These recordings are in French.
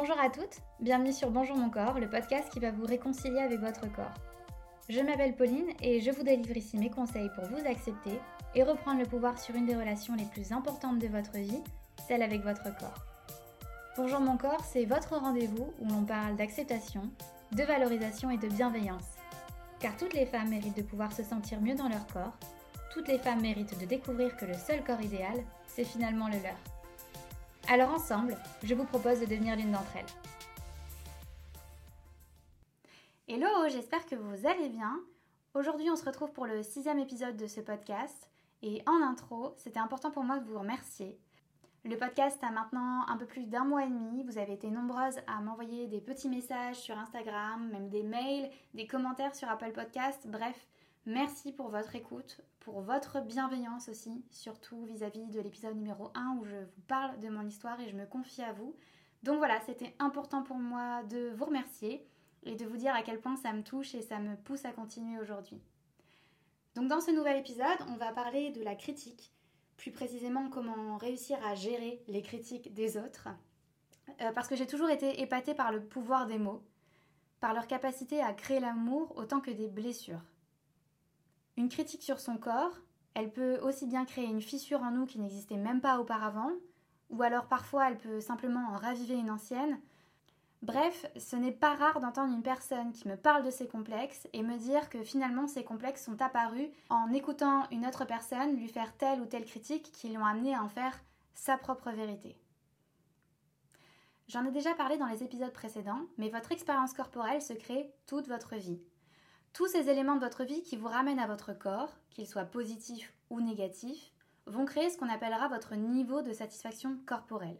Bonjour à toutes, bienvenue sur Bonjour mon corps, le podcast qui va vous réconcilier avec votre corps. Je m'appelle Pauline et je vous délivre ici mes conseils pour vous accepter et reprendre le pouvoir sur une des relations les plus importantes de votre vie, celle avec votre corps. Bonjour mon corps, c'est votre rendez-vous où l'on parle d'acceptation, de valorisation et de bienveillance. Car toutes les femmes méritent de pouvoir se sentir mieux dans leur corps, toutes les femmes méritent de découvrir que le seul corps idéal, c'est finalement le leur. Alors ensemble, je vous propose de devenir l'une d'entre elles. Hello, j'espère que vous allez bien. Aujourd'hui, on se retrouve pour le sixième épisode de ce podcast. Et en intro, c'était important pour moi de vous remercier. Le podcast a maintenant un peu plus d'un mois et demi. Vous avez été nombreuses à m'envoyer des petits messages sur Instagram, même des mails, des commentaires sur Apple Podcast. Bref, merci pour votre écoute, pour votre bienveillance aussi, surtout vis-à-vis de l'épisode numéro 1 où je vous parle de mon histoire et je me confie à vous. Donc voilà, c'était important pour moi de vous remercier et de vous dire à quel point ça me touche et ça me pousse à continuer aujourd'hui. Donc dans ce nouvel épisode, on va parler de la critique, plus précisément comment réussir à gérer les critiques des autres, euh, parce que j'ai toujours été épatée par le pouvoir des mots, par leur capacité à créer l'amour autant que des blessures. Une critique sur son corps, elle peut aussi bien créer une fissure en nous qui n'existait même pas auparavant, ou alors parfois elle peut simplement en raviver une ancienne. Bref, ce n'est pas rare d'entendre une personne qui me parle de ses complexes et me dire que finalement ces complexes sont apparus en écoutant une autre personne lui faire telle ou telle critique qui l'ont amené à en faire sa propre vérité. J'en ai déjà parlé dans les épisodes précédents, mais votre expérience corporelle se crée toute votre vie. Tous ces éléments de votre vie qui vous ramènent à votre corps, qu'ils soient positifs ou négatifs, vont créer ce qu'on appellera votre niveau de satisfaction corporelle.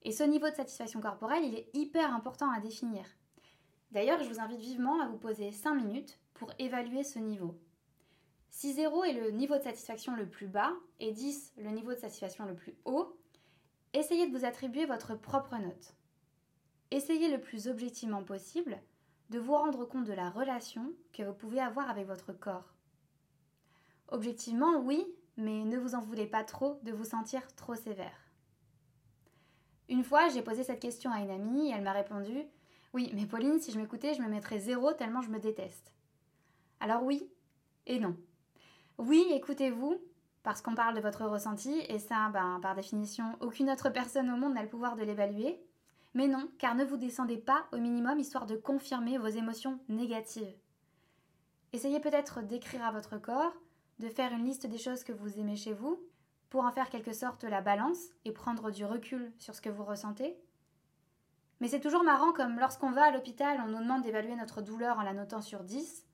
Et ce niveau de satisfaction corporelle, il est hyper important à définir. D'ailleurs, je vous invite vivement à vous poser 5 minutes pour évaluer ce niveau. Si 0 est le niveau de satisfaction le plus bas et 10 le niveau de satisfaction le plus haut, essayez de vous attribuer votre propre note. Essayez le plus objectivement possible de vous rendre compte de la relation que vous pouvez avoir avec votre corps. Objectivement, oui, mais ne vous en voulez pas trop de vous sentir trop sévère. Une fois, j'ai posé cette question à une amie elle m'a répondu Oui, mais Pauline, si je m'écoutais, je me mettrais zéro tellement je me déteste. Alors oui et non. Oui, écoutez-vous, parce qu'on parle de votre ressenti, et ça, ben, par définition, aucune autre personne au monde n'a le pouvoir de l'évaluer. Mais non, car ne vous descendez pas au minimum histoire de confirmer vos émotions négatives. Essayez peut-être d'écrire à votre corps, de faire une liste des choses que vous aimez chez vous, pour en faire quelque sorte la balance et prendre du recul sur ce que vous ressentez. Mais c'est toujours marrant comme lorsqu'on va à l'hôpital, on nous demande d'évaluer notre douleur en la notant sur 10.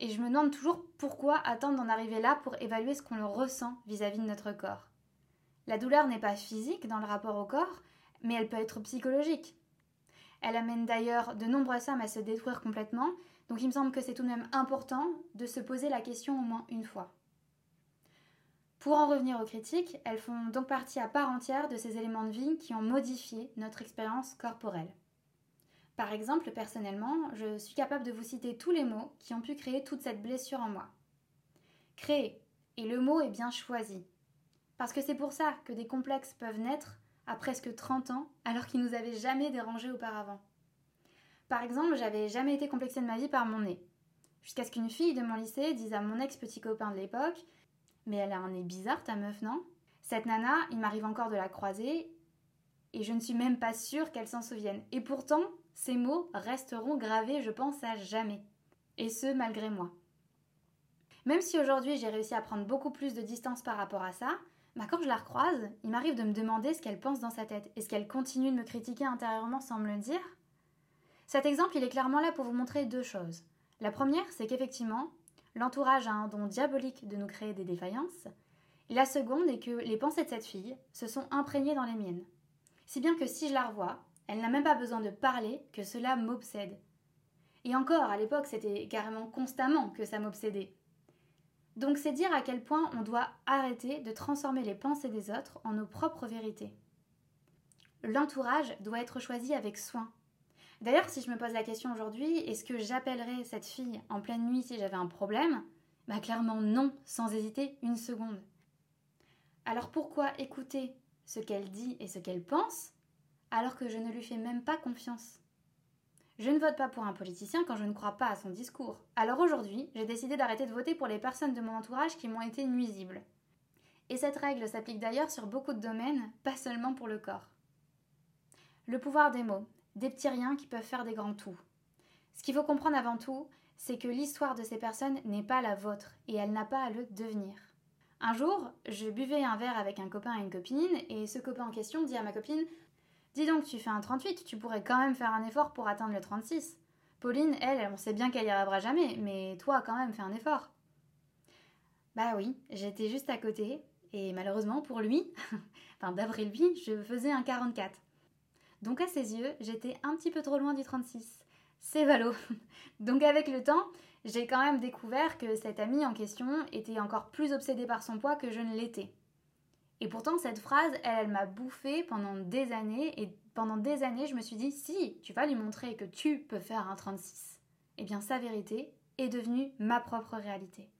Et je me demande toujours pourquoi attendre d'en arriver là pour évaluer ce qu'on ressent vis-à-vis -vis de notre corps. La douleur n'est pas physique dans le rapport au corps, mais elle peut être psychologique. Elle amène d'ailleurs de nombreuses femmes à se détruire complètement, donc il me semble que c'est tout de même important de se poser la question au moins une fois. Pour en revenir aux critiques, elles font donc partie à part entière de ces éléments de vie qui ont modifié notre expérience corporelle. Par exemple, personnellement, je suis capable de vous citer tous les mots qui ont pu créer toute cette blessure en moi. Créer, et le mot est bien choisi. Parce que c'est pour ça que des complexes peuvent naître à presque 30 ans alors qu'il nous avait jamais dérangé auparavant. Par exemple, j'avais jamais été complexée de ma vie par mon nez. Jusqu'à ce qu'une fille de mon lycée dise à mon ex-petit copain de l'époque Mais elle a un nez bizarre, ta meuf, non? Cette nana, il m'arrive encore de la croiser et je ne suis même pas sûre qu'elle s'en souvienne. Et pourtant, ces mots resteront gravés, je pense, à jamais. Et ce, malgré moi. Même si aujourd'hui j'ai réussi à prendre beaucoup plus de distance par rapport à ça, bah, quand je la recroise, il m'arrive de me demander ce qu'elle pense dans sa tête. Est-ce qu'elle continue de me critiquer intérieurement sans me le dire Cet exemple, il est clairement là pour vous montrer deux choses. La première, c'est qu'effectivement, l'entourage a un don diabolique de nous créer des défaillances. La seconde est que les pensées de cette fille se sont imprégnées dans les miennes. Si bien que si je la revois, elle n'a même pas besoin de parler que cela m'obsède. Et encore, à l'époque, c'était carrément constamment que ça m'obsédait. Donc c'est dire à quel point on doit arrêter de transformer les pensées des autres en nos propres vérités. L'entourage doit être choisi avec soin. D'ailleurs, si je me pose la question aujourd'hui, est-ce que j'appellerais cette fille en pleine nuit si j'avais un problème? Bah clairement non, sans hésiter une seconde. Alors pourquoi écouter ce qu'elle dit et ce qu'elle pense alors que je ne lui fais même pas confiance? Je ne vote pas pour un politicien quand je ne crois pas à son discours. Alors aujourd'hui, j'ai décidé d'arrêter de voter pour les personnes de mon entourage qui m'ont été nuisibles. Et cette règle s'applique d'ailleurs sur beaucoup de domaines, pas seulement pour le corps. Le pouvoir des mots, des petits riens qui peuvent faire des grands tout. Ce qu'il faut comprendre avant tout, c'est que l'histoire de ces personnes n'est pas la vôtre et elle n'a pas à le devenir. Un jour, je buvais un verre avec un copain et une copine, et ce copain en question dit à ma copine Dis donc, tu fais un 38, tu pourrais quand même faire un effort pour atteindre le 36. Pauline, elle, on sait bien qu'elle y arrivera jamais, mais toi, quand même, fais un effort. Bah oui, j'étais juste à côté, et malheureusement pour lui, enfin d'après lui, je faisais un 44. Donc à ses yeux, j'étais un petit peu trop loin du 36. C'est valo. Donc avec le temps, j'ai quand même découvert que cet ami en question était encore plus obsédé par son poids que je ne l'étais. Et pourtant, cette phrase, elle, m'a bouffé pendant des années, et pendant des années, je me suis dit, si, tu vas lui montrer que tu peux faire un 36. Eh bien, sa vérité est devenue ma propre réalité.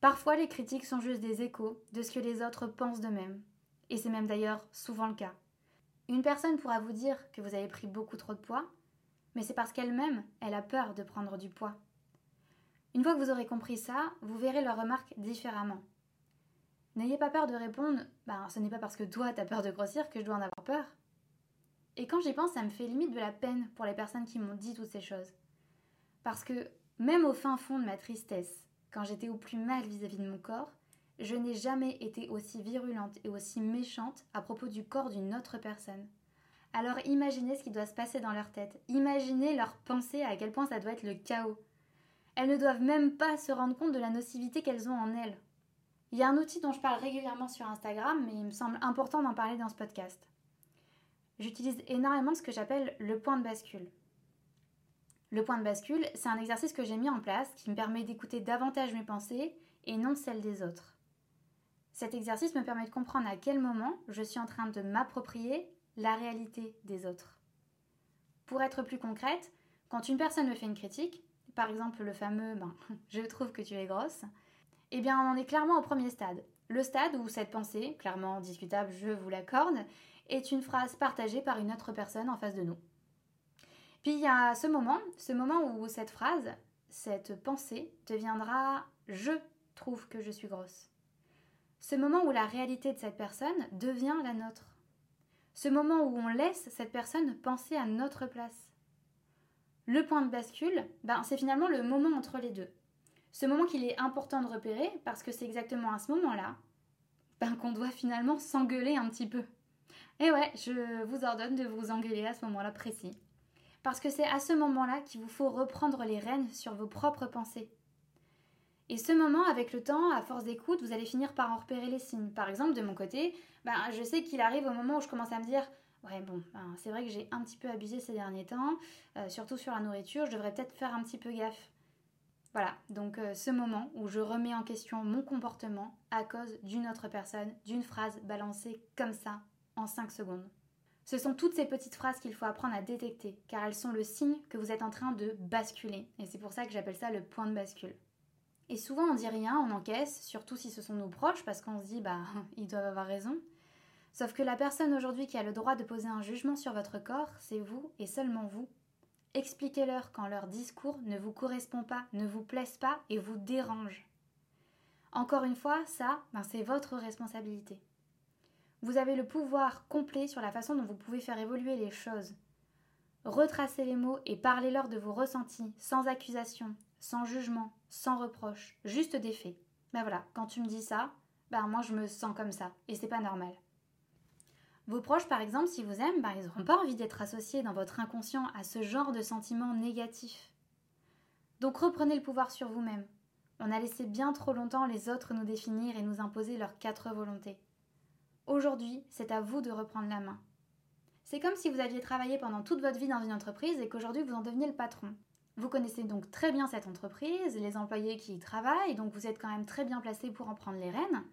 Parfois, les critiques sont juste des échos de ce que les autres pensent d'eux-mêmes. Et c'est même d'ailleurs souvent le cas. Une personne pourra vous dire que vous avez pris beaucoup trop de poids, mais c'est parce qu'elle-même, elle a peur de prendre du poids. Une fois que vous aurez compris ça, vous verrez leur remarque différemment. N'ayez pas peur de répondre ben, ce n'est pas parce que toi t'as peur de grossir que je dois en avoir peur. Et quand j'y pense, ça me fait limite de la peine pour les personnes qui m'ont dit toutes ces choses. Parce que, même au fin fond de ma tristesse, quand j'étais au plus mal vis-à-vis -vis de mon corps, je n'ai jamais été aussi virulente et aussi méchante à propos du corps d'une autre personne. Alors imaginez ce qui doit se passer dans leur tête. Imaginez leur pensée à quel point ça doit être le chaos. Elles ne doivent même pas se rendre compte de la nocivité qu'elles ont en elles. Il y a un outil dont je parle régulièrement sur Instagram, mais il me semble important d'en parler dans ce podcast. J'utilise énormément ce que j'appelle le point de bascule. Le point de bascule, c'est un exercice que j'ai mis en place qui me permet d'écouter davantage mes pensées et non celles des autres. Cet exercice me permet de comprendre à quel moment je suis en train de m'approprier la réalité des autres. Pour être plus concrète, quand une personne me fait une critique, par exemple le fameux ben, je trouve que tu es grosse, eh bien on en est clairement au premier stade. Le stade où cette pensée, clairement discutable, je vous l'accorde, est une phrase partagée par une autre personne en face de nous. Puis il y a ce moment, ce moment où cette phrase, cette pensée deviendra je trouve que je suis grosse. Ce moment où la réalité de cette personne devient la nôtre. Ce moment où on laisse cette personne penser à notre place. Le point de bascule, ben, c'est finalement le moment entre les deux. Ce moment qu'il est important de repérer parce que c'est exactement à ce moment-là ben, qu'on doit finalement s'engueuler un petit peu. Et ouais, je vous ordonne de vous engueuler à ce moment-là précis. Parce que c'est à ce moment-là qu'il vous faut reprendre les rênes sur vos propres pensées. Et ce moment, avec le temps, à force d'écoute, vous allez finir par en repérer les signes. Par exemple, de mon côté, ben, je sais qu'il arrive au moment où je commence à me dire Ouais, bon, ben, c'est vrai que j'ai un petit peu abusé ces derniers temps, euh, surtout sur la nourriture, je devrais peut-être faire un petit peu gaffe. Voilà, donc euh, ce moment où je remets en question mon comportement à cause d'une autre personne, d'une phrase balancée comme ça en 5 secondes. Ce sont toutes ces petites phrases qu'il faut apprendre à détecter, car elles sont le signe que vous êtes en train de basculer, et c'est pour ça que j'appelle ça le point de bascule. Et souvent on dit rien, on encaisse, surtout si ce sont nos proches, parce qu'on se dit bah ils doivent avoir raison. Sauf que la personne aujourd'hui qui a le droit de poser un jugement sur votre corps, c'est vous et seulement vous. Expliquez-leur quand leur discours ne vous correspond pas, ne vous plaise pas et vous dérange. Encore une fois, ça, ben, c'est votre responsabilité. Vous avez le pouvoir complet sur la façon dont vous pouvez faire évoluer les choses. Retracez les mots et parlez-leur de vos ressentis, sans accusation, sans jugement, sans reproche, juste des faits. Ben voilà, quand tu me dis ça, ben moi je me sens comme ça, et c'est pas normal. Vos proches, par exemple, si vous aiment, ben ils n'auront pas envie d'être associés dans votre inconscient à ce genre de sentiments négatifs. Donc reprenez le pouvoir sur vous-même. On a laissé bien trop longtemps les autres nous définir et nous imposer leurs quatre volontés. Aujourd'hui, c'est à vous de reprendre la main. C'est comme si vous aviez travaillé pendant toute votre vie dans une entreprise et qu'aujourd'hui vous en deveniez le patron. Vous connaissez donc très bien cette entreprise, les employés qui y travaillent, donc vous êtes quand même très bien placé pour en prendre les rênes.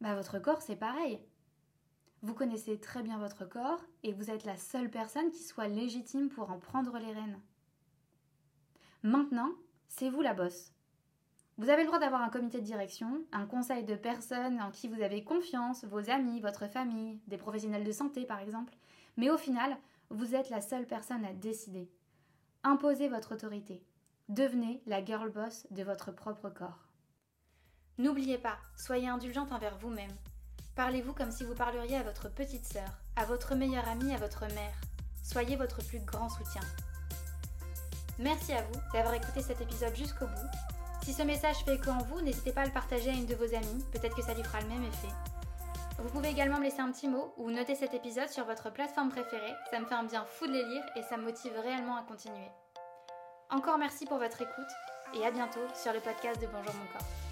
Bah, votre corps, c'est pareil. Vous connaissez très bien votre corps et vous êtes la seule personne qui soit légitime pour en prendre les rênes. Maintenant, c'est vous la bosse. Vous avez le droit d'avoir un comité de direction, un conseil de personnes en qui vous avez confiance, vos amis, votre famille, des professionnels de santé par exemple. Mais au final, vous êtes la seule personne à décider. Imposez votre autorité. Devenez la girl boss de votre propre corps. N'oubliez pas, soyez indulgente envers vous-même. Parlez-vous comme si vous parleriez à votre petite sœur, à votre meilleure amie, à votre mère. Soyez votre plus grand soutien. Merci à vous d'avoir écouté cet épisode jusqu'au bout. Si ce message fait écho en vous, n'hésitez pas à le partager à une de vos amies, peut-être que ça lui fera le même effet. Vous pouvez également me laisser un petit mot ou noter cet épisode sur votre plateforme préférée, ça me fait un bien fou de les lire et ça me motive réellement à continuer. Encore merci pour votre écoute et à bientôt sur le podcast de Bonjour mon corps.